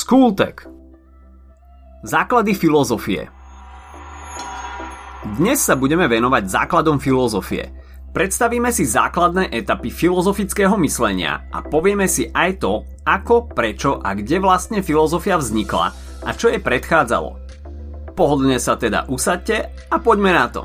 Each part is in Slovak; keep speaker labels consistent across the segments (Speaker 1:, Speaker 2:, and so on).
Speaker 1: Skultek Základy filozofie Dnes sa budeme venovať základom filozofie. Predstavíme si základné etapy filozofického myslenia a povieme si aj to, ako, prečo a kde vlastne filozofia vznikla a čo jej predchádzalo. Pohodlne sa teda usadte a poďme na to.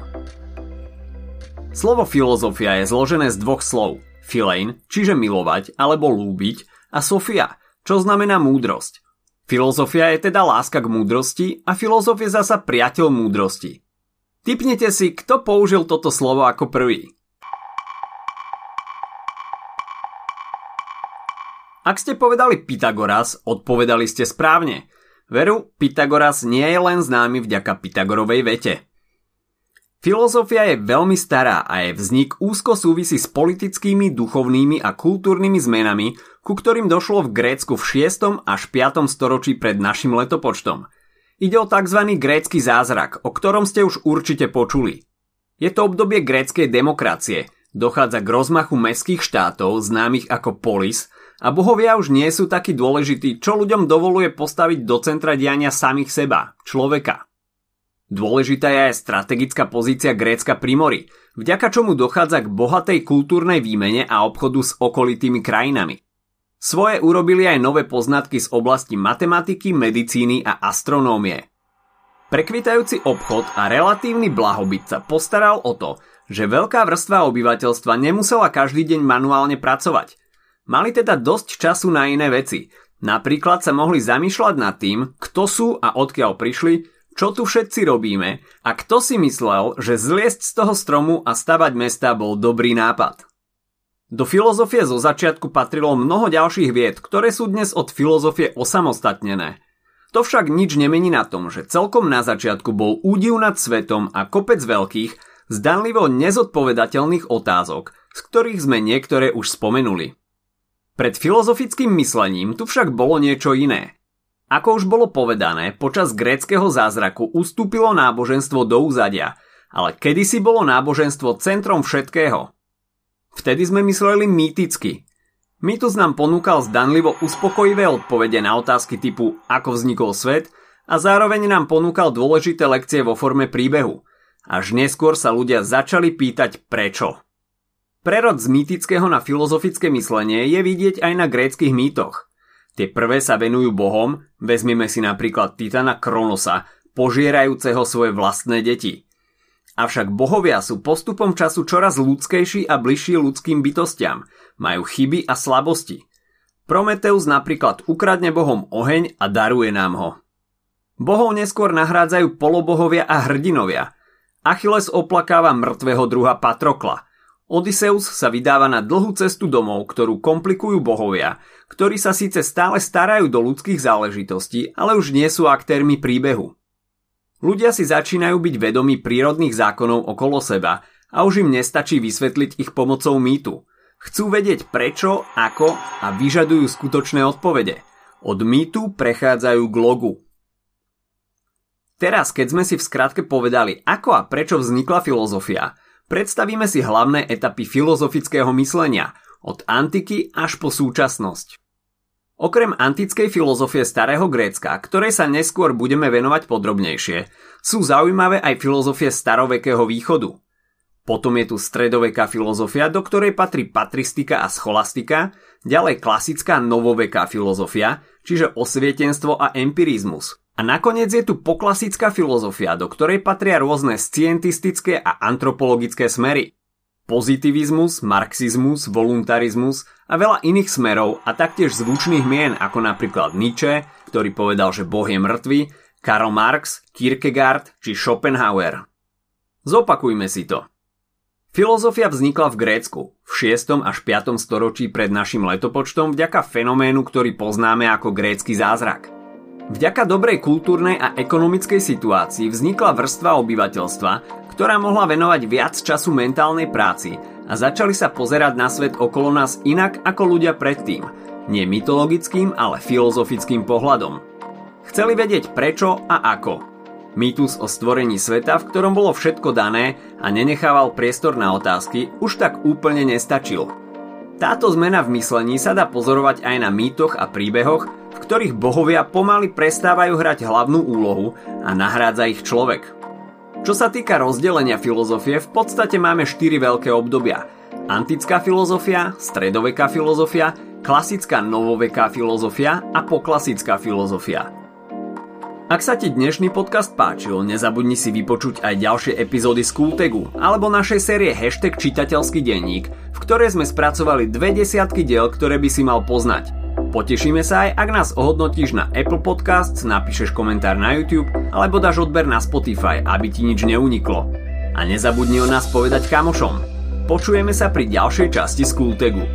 Speaker 1: Slovo filozofia je zložené z dvoch slov. Filein, čiže milovať alebo lúbiť a sofia, čo znamená múdrosť. Filozofia je teda láska k múdrosti a filozof je zasa priateľ múdrosti. Typnite si, kto použil toto slovo ako prvý. Ak ste povedali Pythagoras, odpovedali ste správne. Veru, Pythagoras nie je len známy vďaka Pythagorovej vete. Filozofia je veľmi stará a jej vznik úzko súvisí s politickými, duchovnými a kultúrnymi zmenami, ku ktorým došlo v Grécku v 6. až 5. storočí pred našim letopočtom. Ide o tzv. grécky zázrak, o ktorom ste už určite počuli. Je to obdobie gréckej demokracie, dochádza k rozmachu mestských štátov známych ako polis a bohovia už nie sú takí dôležití, čo ľuďom dovoluje postaviť do centra diania samých seba, človeka. Dôležitá je aj strategická pozícia Grécka pri mori, vďaka čomu dochádza k bohatej kultúrnej výmene a obchodu s okolitými krajinami. Svoje urobili aj nové poznatky z oblasti matematiky, medicíny a astronómie. Prekvitajúci obchod a relatívny blahobyt sa postaral o to, že veľká vrstva obyvateľstva nemusela každý deň manuálne pracovať. Mali teda dosť času na iné veci. Napríklad sa mohli zamýšľať nad tým, kto sú a odkiaľ prišli, čo tu všetci robíme a kto si myslel, že zliesť z toho stromu a stavať mesta bol dobrý nápad. Do filozofie zo začiatku patrilo mnoho ďalších vied, ktoré sú dnes od filozofie osamostatnené. To však nič nemení na tom, že celkom na začiatku bol údiv nad svetom a kopec veľkých, zdanlivo nezodpovedateľných otázok, z ktorých sme niektoré už spomenuli. Pred filozofickým myslením tu však bolo niečo iné. Ako už bolo povedané, počas gréckého zázraku ustúpilo náboženstvo do úzadia, ale kedysi bolo náboženstvo centrom všetkého. Vtedy sme mysleli mýticky. Mýtus nám ponúkal zdanlivo uspokojivé odpovede na otázky typu ako vznikol svet a zároveň nám ponúkal dôležité lekcie vo forme príbehu. Až neskôr sa ľudia začali pýtať prečo. Prerod z mýtického na filozofické myslenie je vidieť aj na gréckých mýtoch – Tie prvé sa venujú bohom, vezmime si napríklad Titana Kronosa, požierajúceho svoje vlastné deti. Avšak bohovia sú postupom času čoraz ľudskejší a bližší ľudským bytostiam, majú chyby a slabosti. Prometeus napríklad ukradne bohom oheň a daruje nám ho. Bohov neskôr nahrádzajú polobohovia a hrdinovia. Achilles oplakáva mŕtvého druha Patrokla – Odysseus sa vydáva na dlhú cestu domov, ktorú komplikujú bohovia, ktorí sa síce stále starajú do ľudských záležitostí, ale už nie sú aktérmi príbehu. Ľudia si začínajú byť vedomí prírodných zákonov okolo seba a už im nestačí vysvetliť ich pomocou mýtu. Chcú vedieť prečo, ako a vyžadujú skutočné odpovede. Od mýtu prechádzajú k logu. Teraz, keď sme si v skratke povedali, ako a prečo vznikla filozofia, predstavíme si hlavné etapy filozofického myslenia, od antiky až po súčasnosť. Okrem antickej filozofie starého Grécka, ktorej sa neskôr budeme venovať podrobnejšie, sú zaujímavé aj filozofie starovekého východu. Potom je tu stredoveká filozofia, do ktorej patrí patristika a scholastika, ďalej klasická novoveká filozofia, čiže osvietenstvo a empirizmus – a nakoniec je tu poklasická filozofia, do ktorej patria rôzne scientistické a antropologické smery. Pozitivizmus, marxizmus, voluntarizmus a veľa iných smerov a taktiež zvučných mien ako napríklad Nietzsche, ktorý povedal, že Boh je mŕtvy, Karl Marx, Kierkegaard či Schopenhauer. Zopakujme si to. Filozofia vznikla v Grécku v 6. až 5. storočí pred našim letopočtom vďaka fenoménu, ktorý poznáme ako grécky zázrak – Vďaka dobrej kultúrnej a ekonomickej situácii vznikla vrstva obyvateľstva, ktorá mohla venovať viac času mentálnej práci a začali sa pozerať na svet okolo nás inak ako ľudia predtým, nie mytologickým, ale filozofickým pohľadom. Chceli vedieť prečo a ako. Mýtus o stvorení sveta, v ktorom bolo všetko dané a nenechával priestor na otázky, už tak úplne nestačil. Táto zmena v myslení sa dá pozorovať aj na mýtoch a príbehoch, ktorých bohovia pomaly prestávajú hrať hlavnú úlohu a nahrádza ich človek. Čo sa týka rozdelenia filozofie, v podstate máme 4 veľké obdobia. Antická filozofia, stredoveká filozofia, klasická novoveká filozofia a poklasická filozofia. Ak sa ti dnešný podcast páčil, nezabudni si vypočuť aj ďalšie epizódy z Kultegu alebo našej série Hashtag čitateľský denník, v ktorej sme spracovali dve desiatky diel, ktoré by si mal poznať. Potešíme sa aj, ak nás ohodnotíš na Apple Podcasts, napíšeš komentár na YouTube alebo dáš odber na Spotify, aby ti nič neuniklo. A nezabudni o nás povedať kamošom. Počujeme sa pri ďalšej časti z Kultegu.